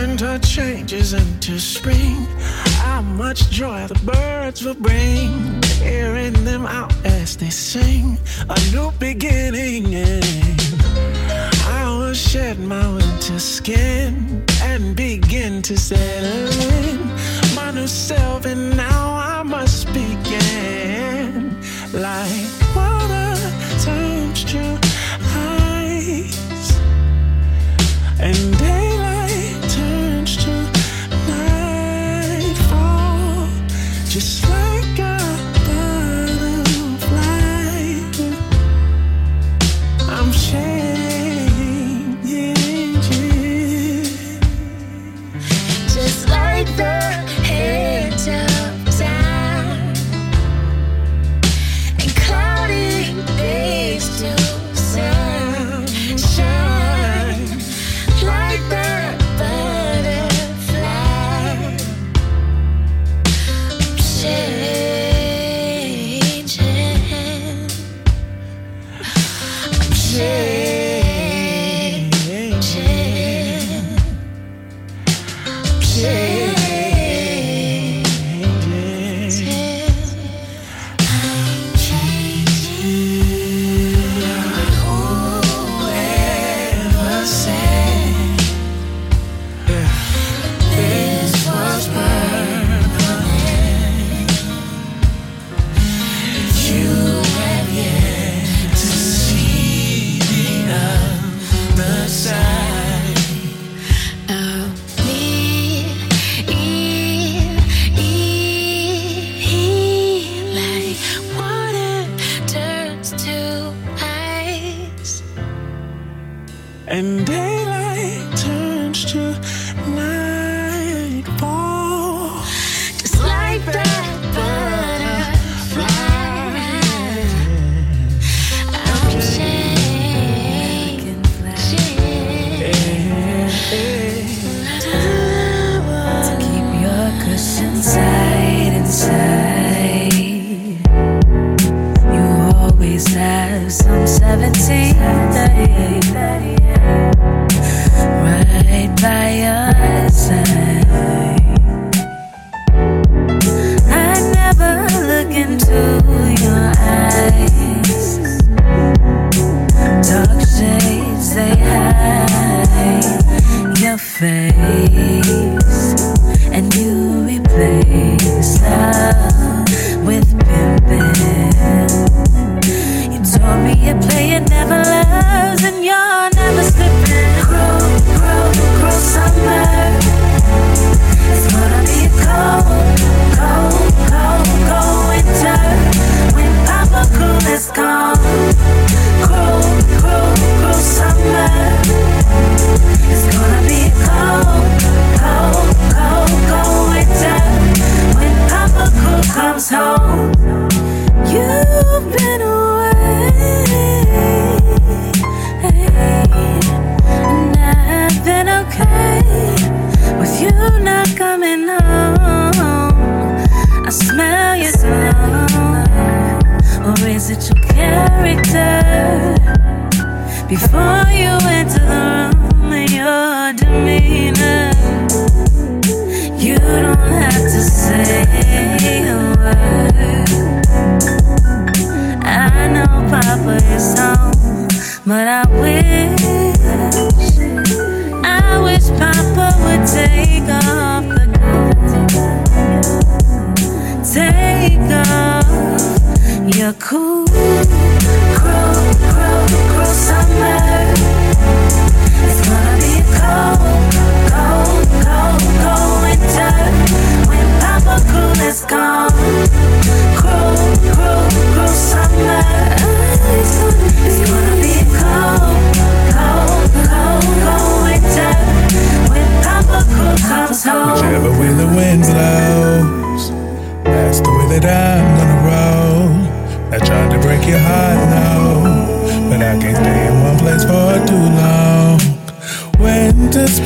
Winter changes into spring. How much joy the birds will bring. Hearing them out as they sing. A new beginning. I will shed my winter skin and begin to settle in. My new self, and now I must begin. Like water. And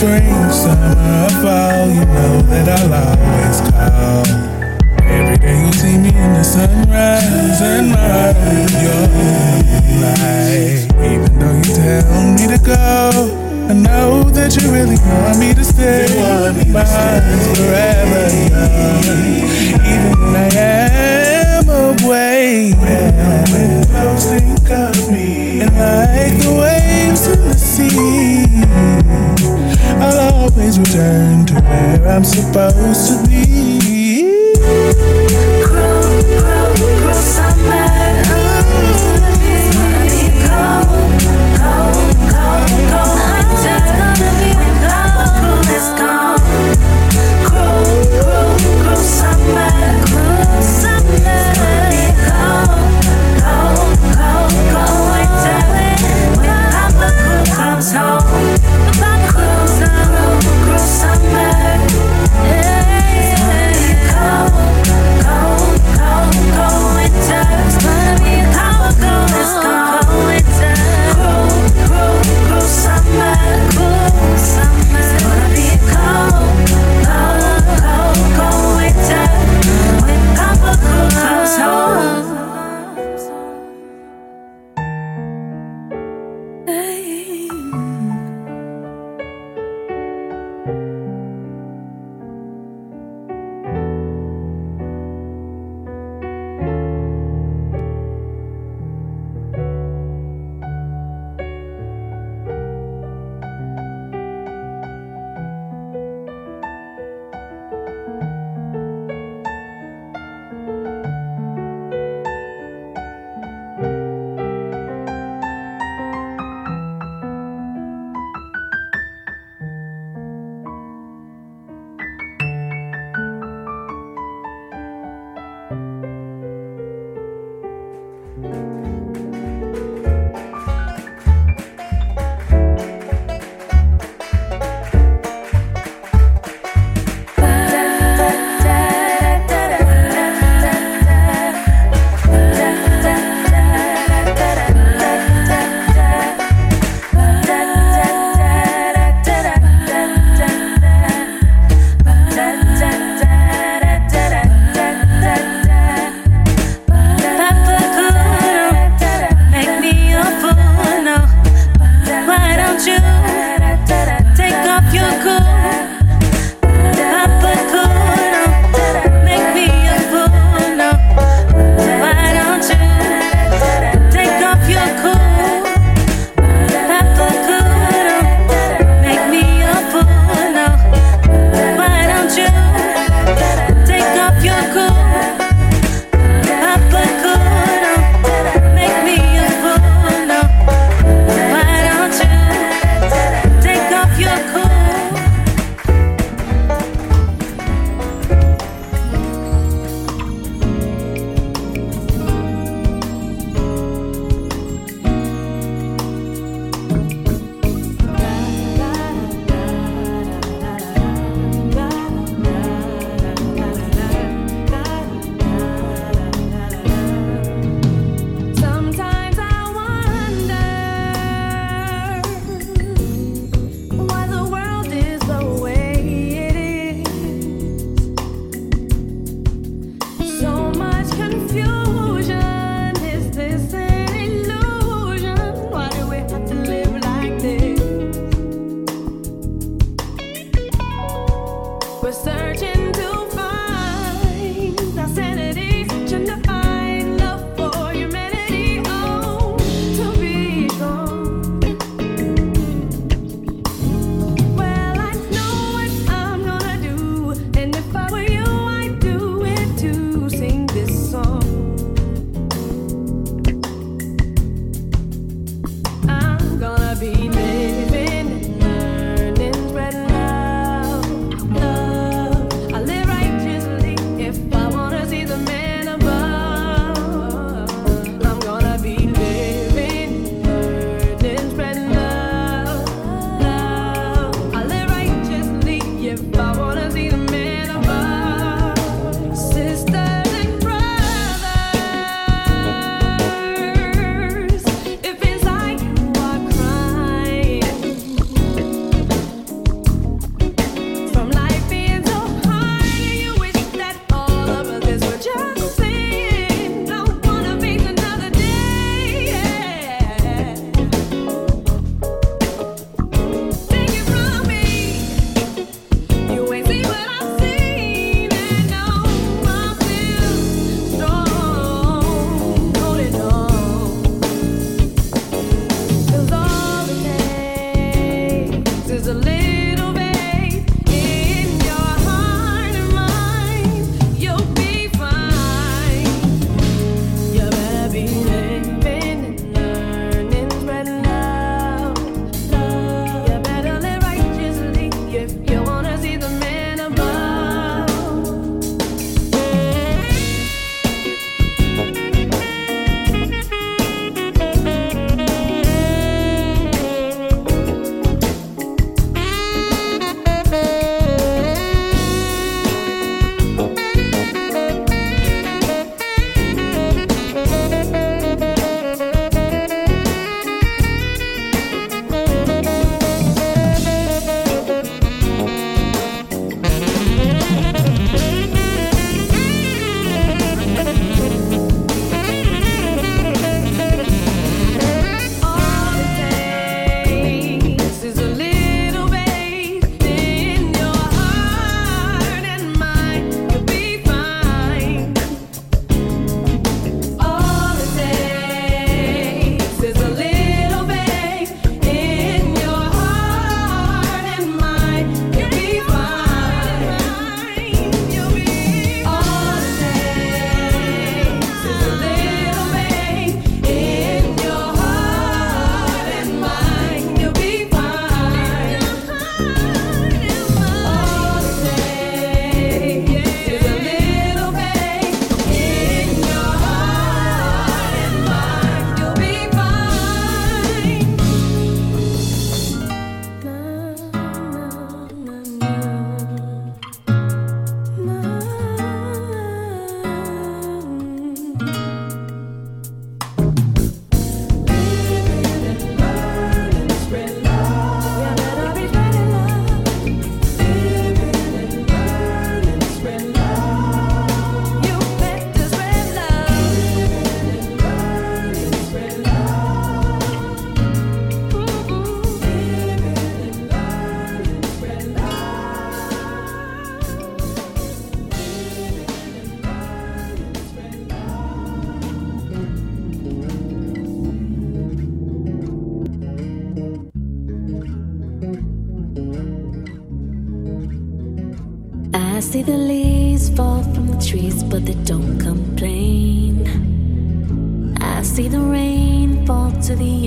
spring, summer, or fall, you know that I'll always call. Every day you see me in the sunrise and rise your light. Even though you tell me to go, I know that you really want me to stay. You want me to stay forever young. Even when I am away, when, when folks think of me, and like the way waves in the sea. I'll always return to where I'm supposed to be.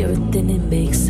Earth and it makes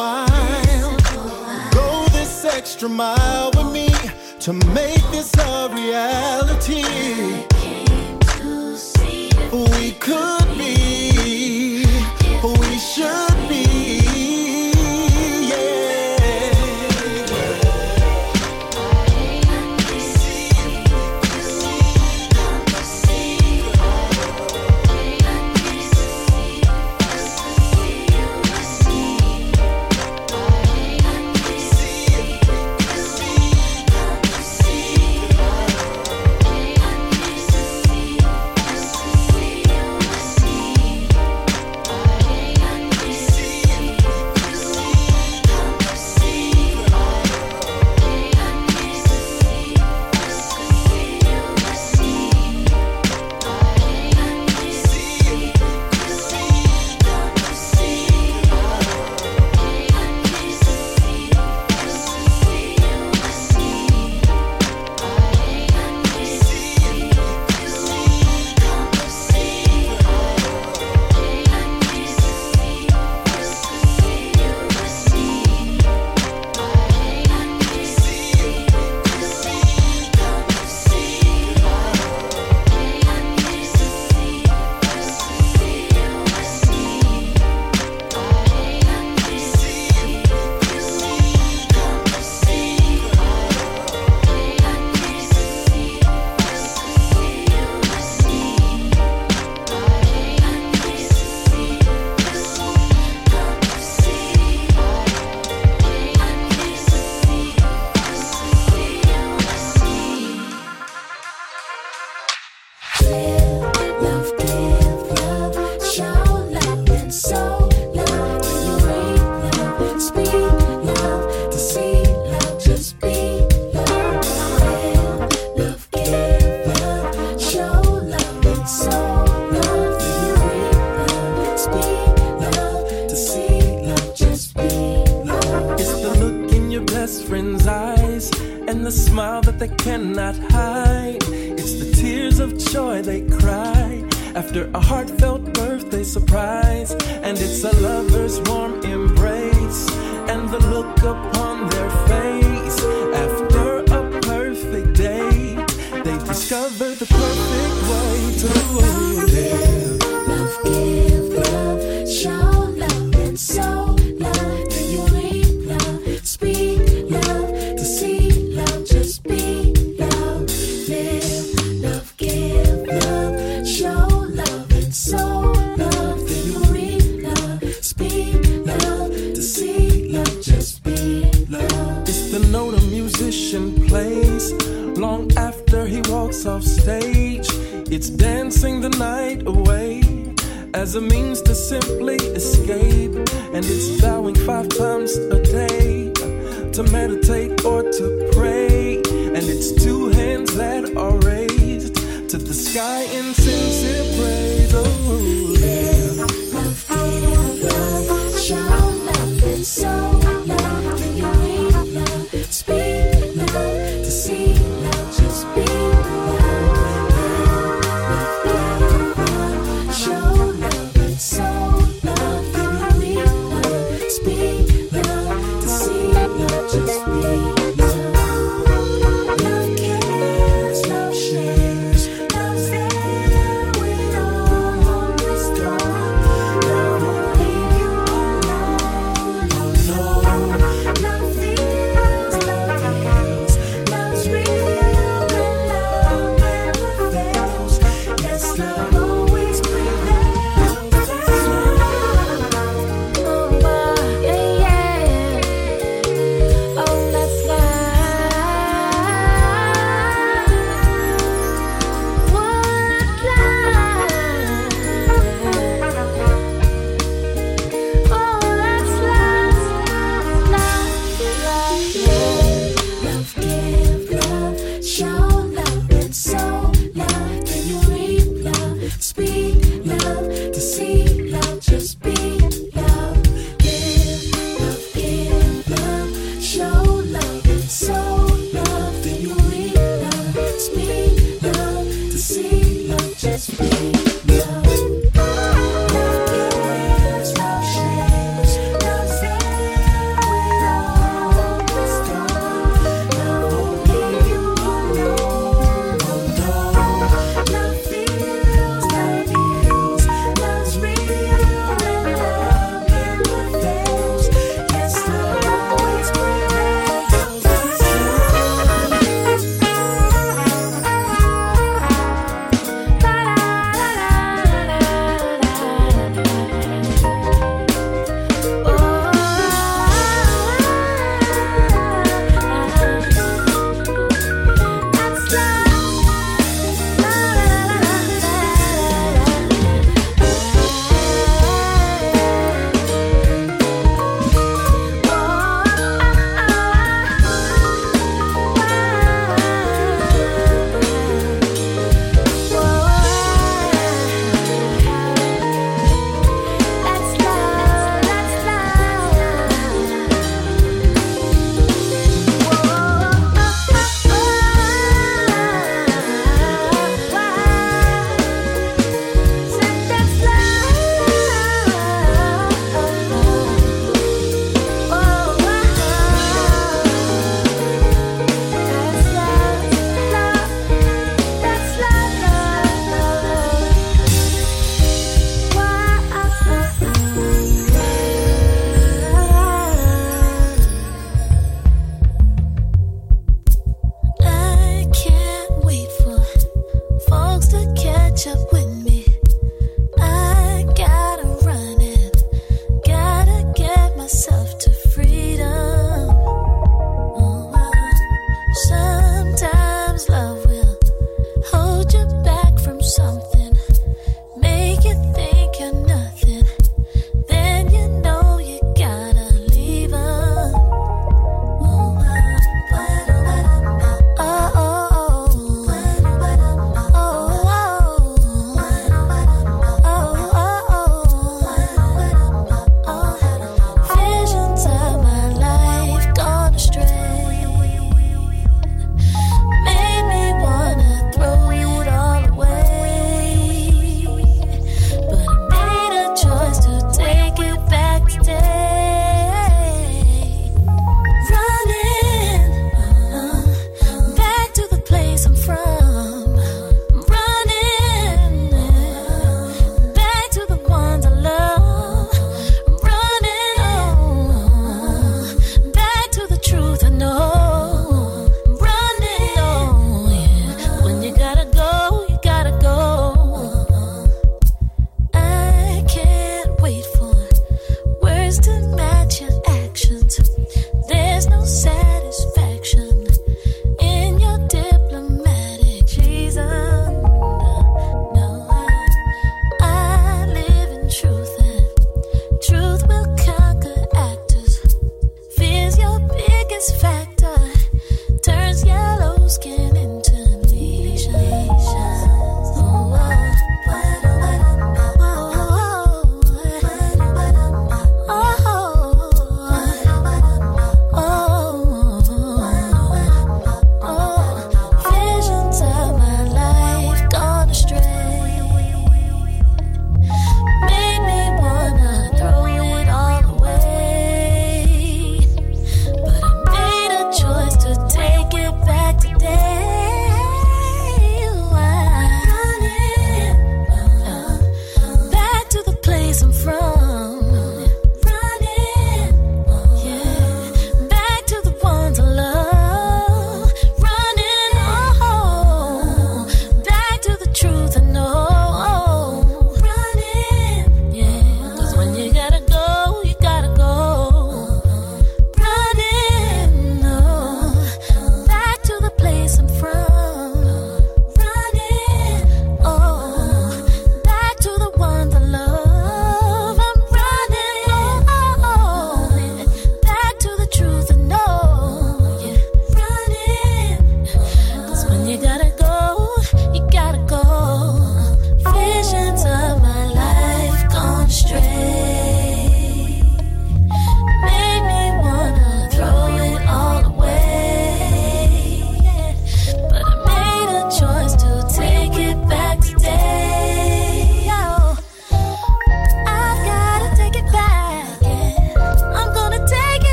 a. Go this extra mile with me to make this a reality. We could be.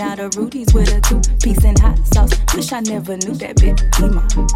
out of Rudy's with a two piece and hot sauce. Wish I never knew that bit. Be mine.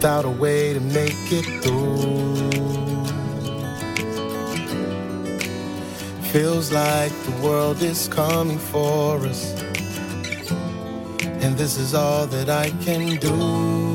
without a way to make it through. Feels like the world is coming for us, and this is all that I can do.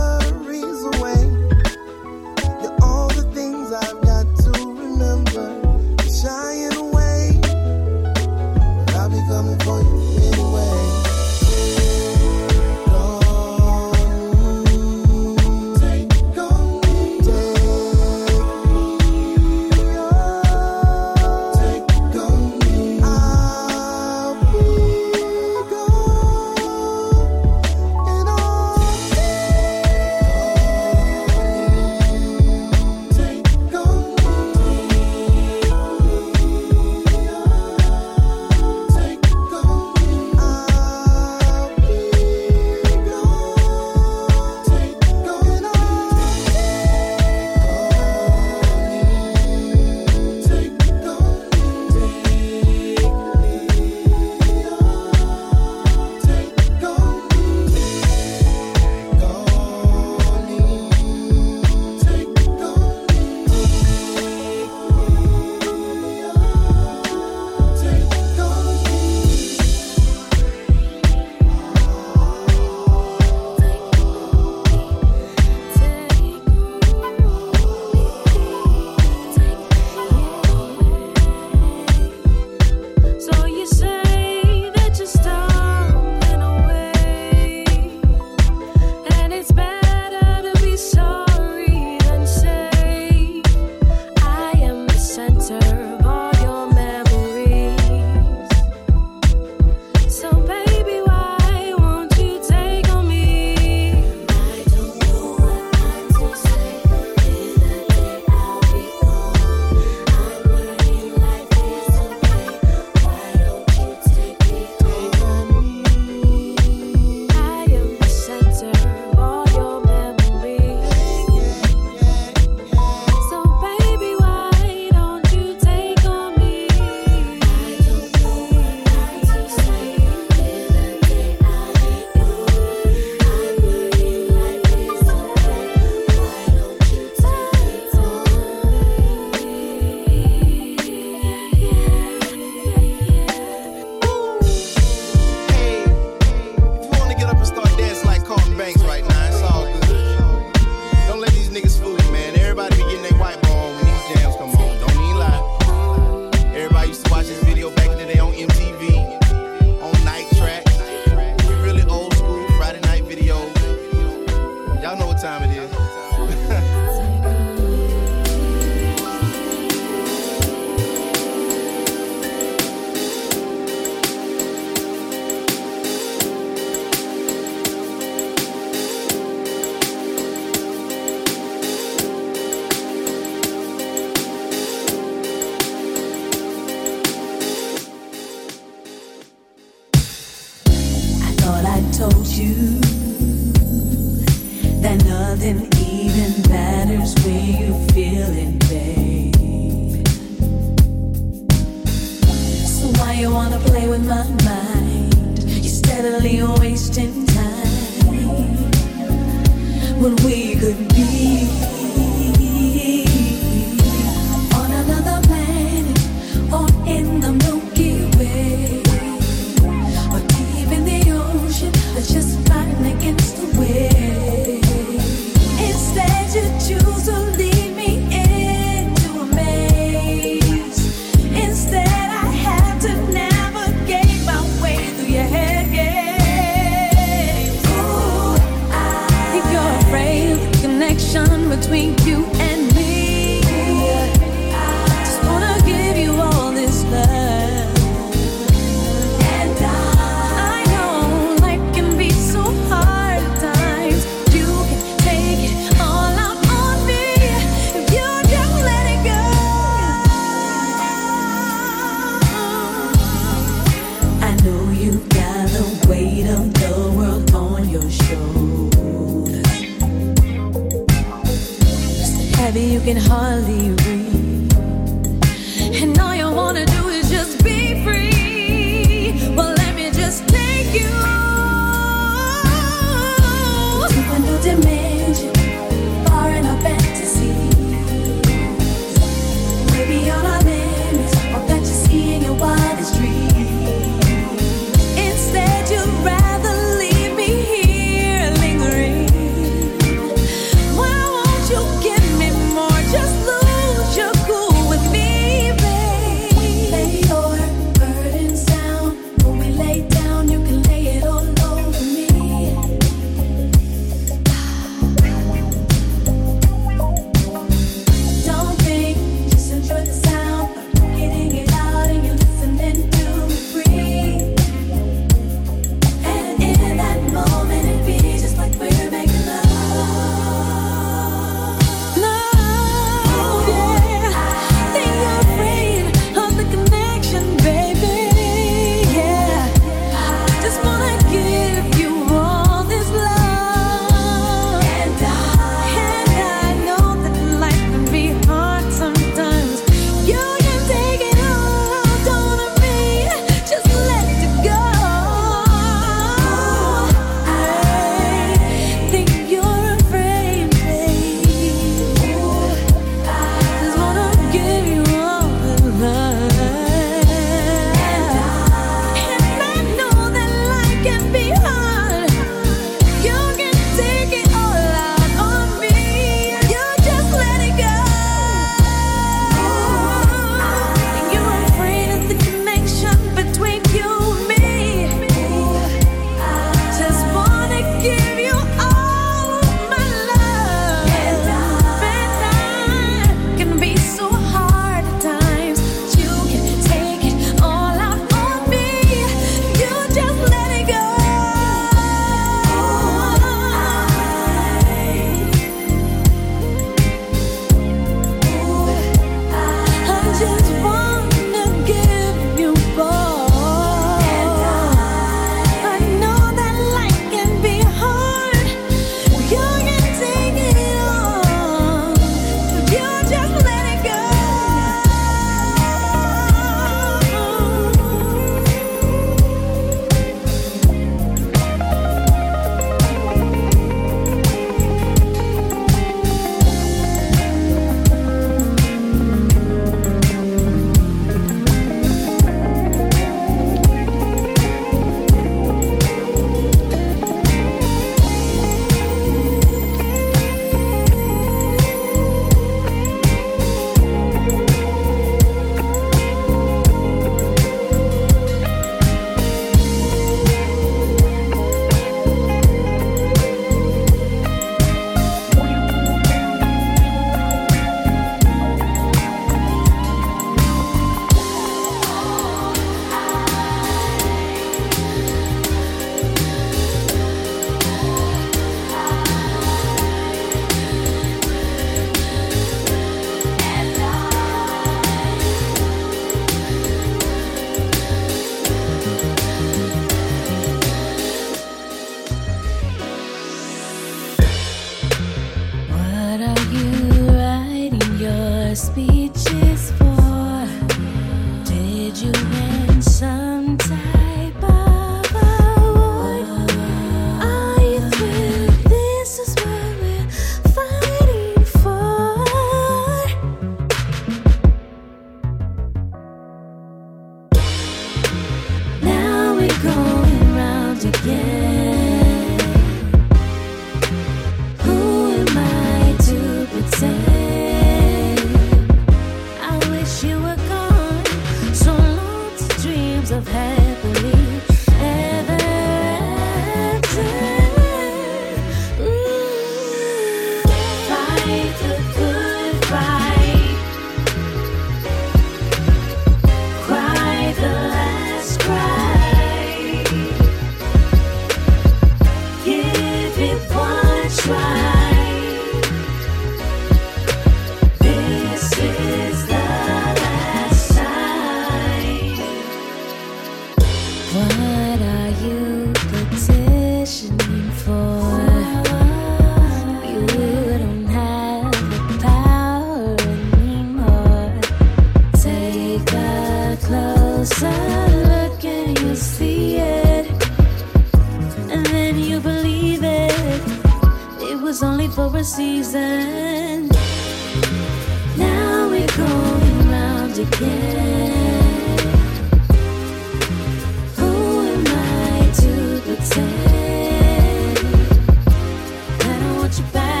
You back.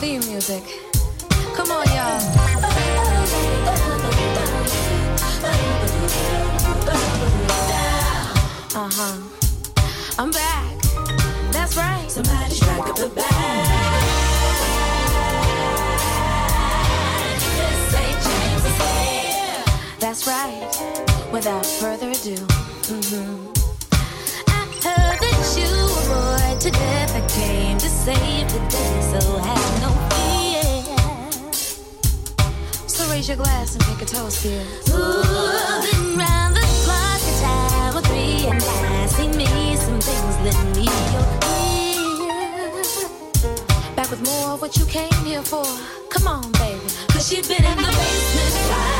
Theme music. Come on, y'all. Uh huh. I'm back. That's right. Somebody strike up the band. This ain't James here. That's right. Without further ado. Mm-hmm. I heard that you were to death. I came to save the day, so have no fear. So raise your glass and take a toast. Ooh, been round the clock a time three, and I me some things that need your ear. Back with more of what you came here for. Come on, baby. Cause you've been in the basement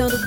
every morning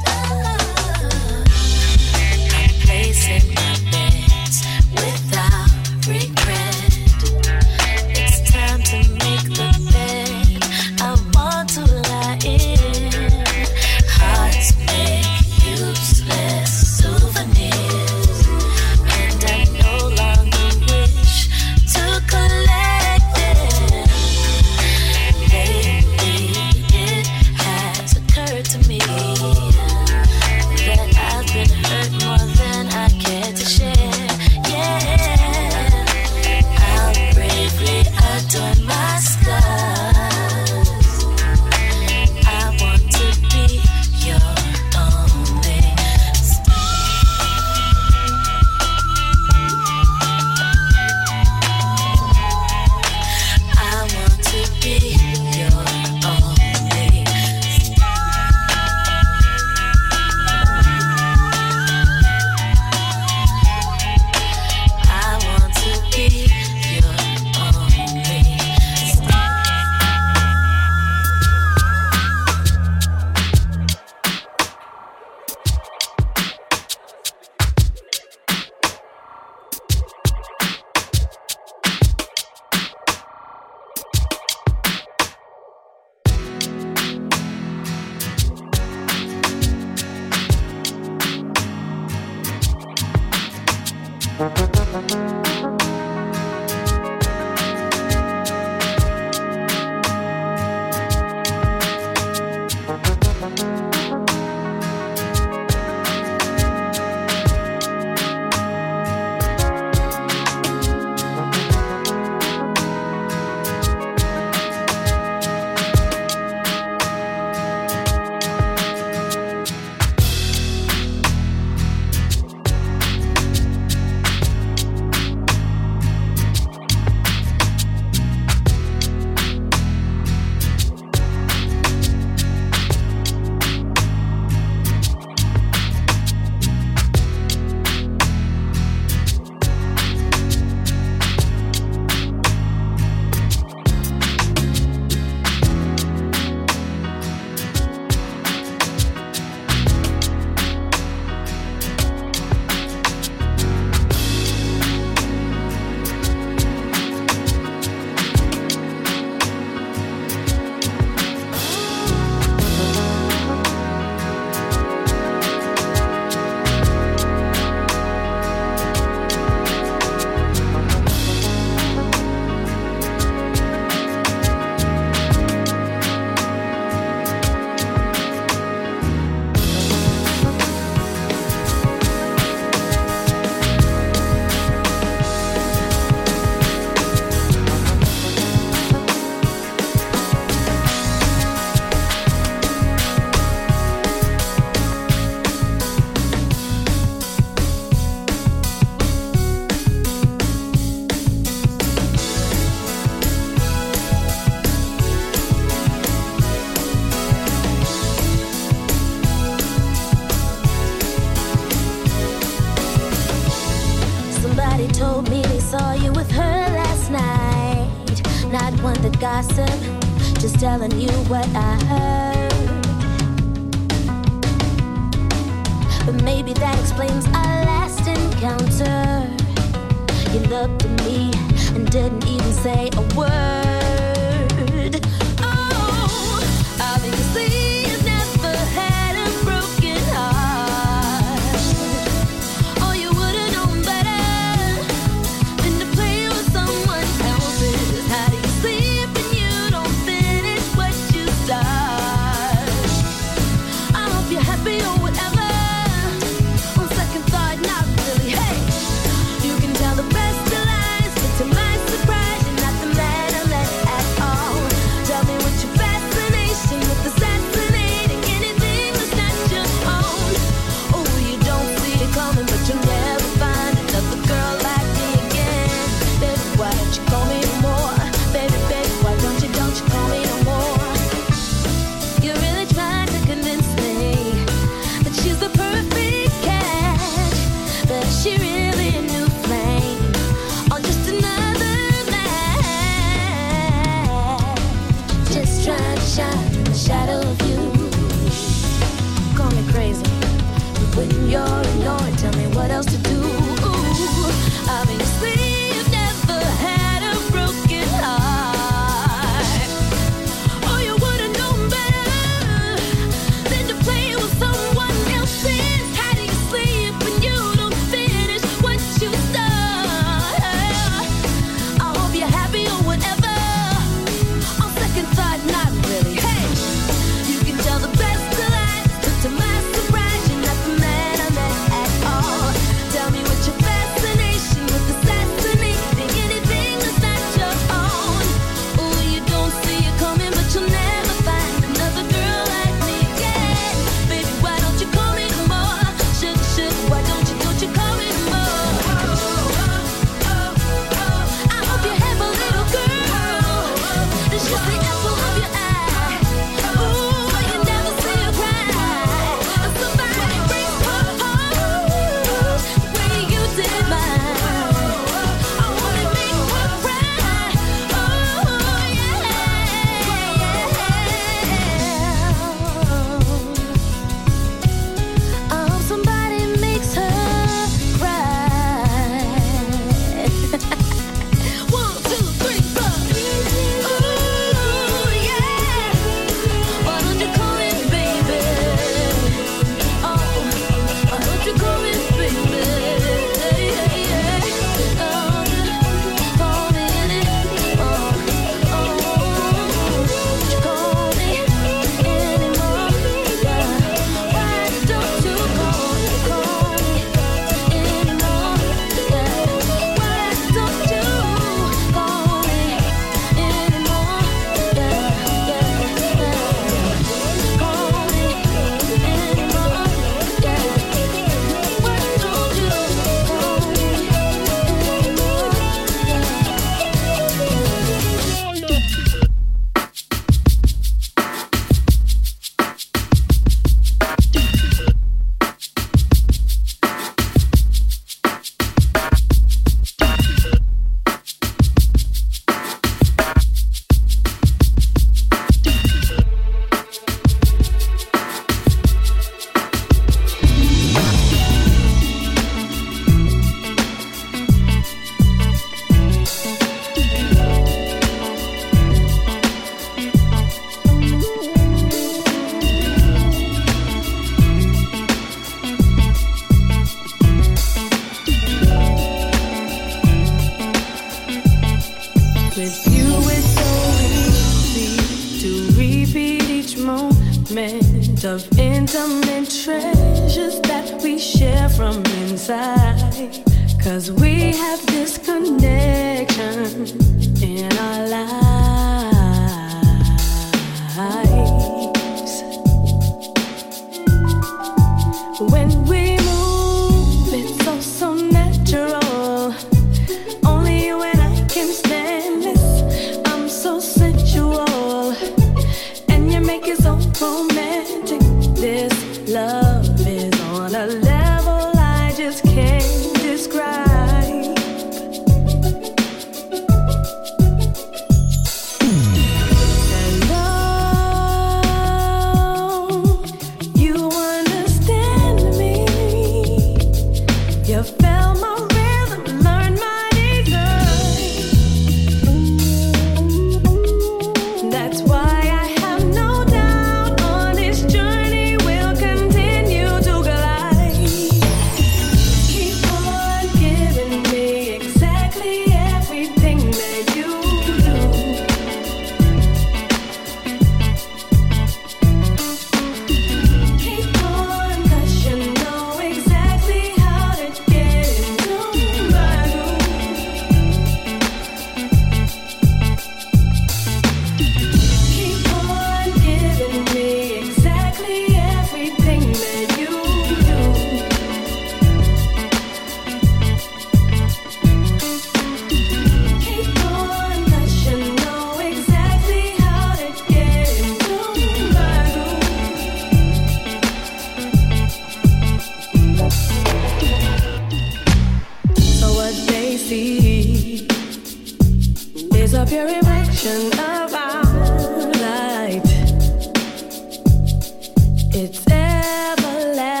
It's everlasting.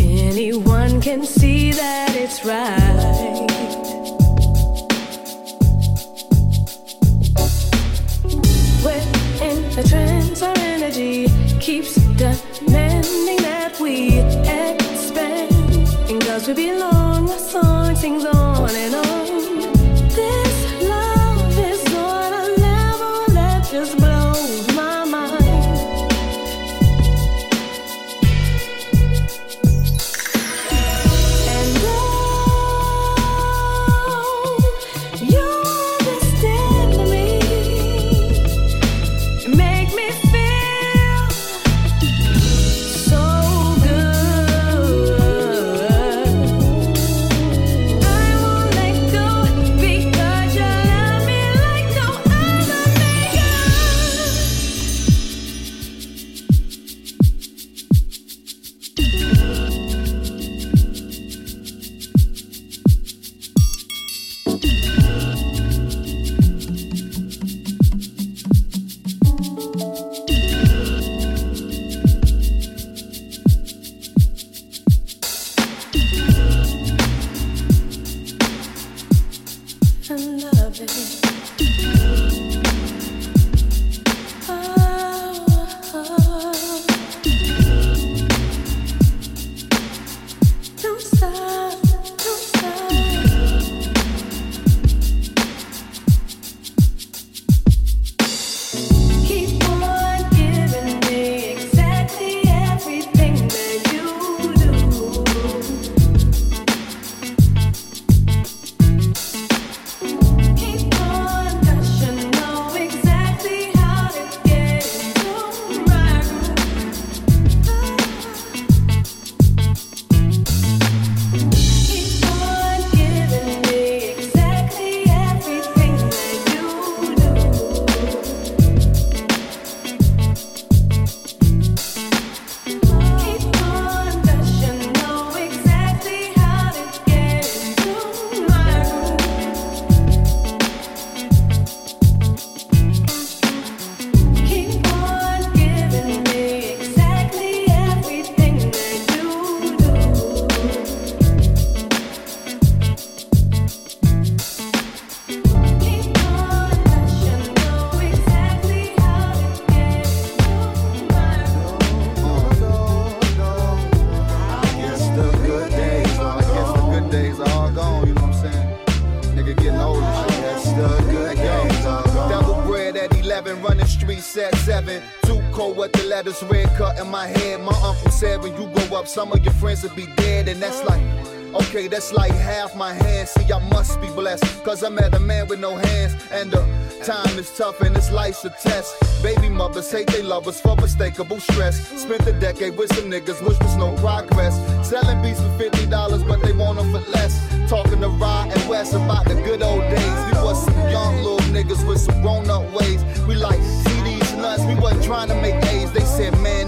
Anyone can see that it's right. We're in a trance, our energy keeps demanding that we expand. Cause we belong. Like half my hand. See, I must be blessed. Cause I met a man with no hands. And the time is tough and this life's a test. Baby mothers hate they lovers for mistakable stress. Spent a decade with some niggas, which was no progress. Selling beats for $50, but they want them for less. Talking to Rod and West about the good old days. We was some young little niggas with some grown up ways. We like CDs nuts, we wasn't trying to make A's. They said, man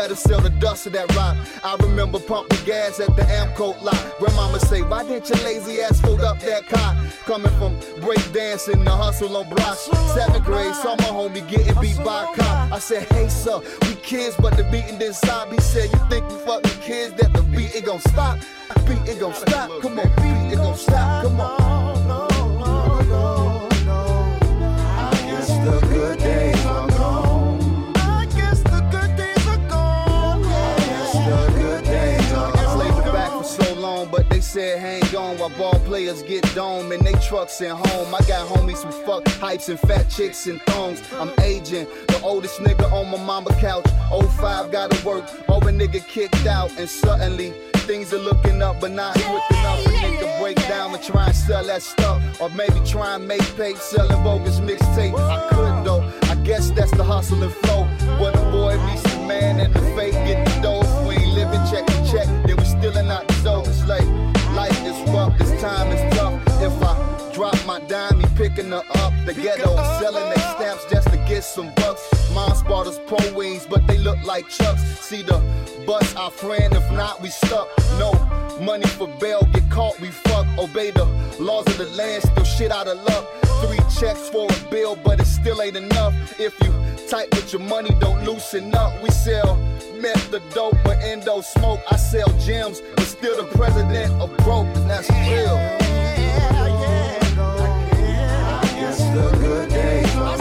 better sell the dust of that rock. I remember pumping gas at the Amoco lot. Grandmama say, why didn't your lazy ass fold up that cot? Coming from break dancing, the hustle on blocks. Seventh grade, saw my homie getting beat by a cop. I said, hey sir, we kids, but the beating didn't stop. He said, you think we fucking kids that the beat it gon' stop? Beat it gon' stop, come on, beat it gon' stop, come on. Said hang on while ball players get dome in they trucks and home. I got homies who fuck hypes and fat chicks and thongs. I'm aging, the oldest nigga on my mama couch. 05 gotta work, all a nigga kicked out, and suddenly things are looking up, but not quick enough. A nigga break down and try and sell that stuff, or maybe try and make pay selling bogus mixtape. I could though, I guess that's the hustle and flow. When a boy meets the man and the fake get the dough. We ain't living check to check, then we stealing out the dough. It's like life is rough, this time is tough. If I drop my dime, he picking her up. The ghetto selling their stamps just to get some bucks. Mom spot us pro wings, but they look like chucks. See the bus, our friend. If not, we stuck. No money for bail, get caught, we fuck. Obey the laws of the land, still shit out of luck. Three checks for a bill, but it still ain't enough. If you tight with your money, don't loosen up. We sell meth, the dope, but endo smoke. I sell gems, but still the president of broke. That's real. I Guess the good days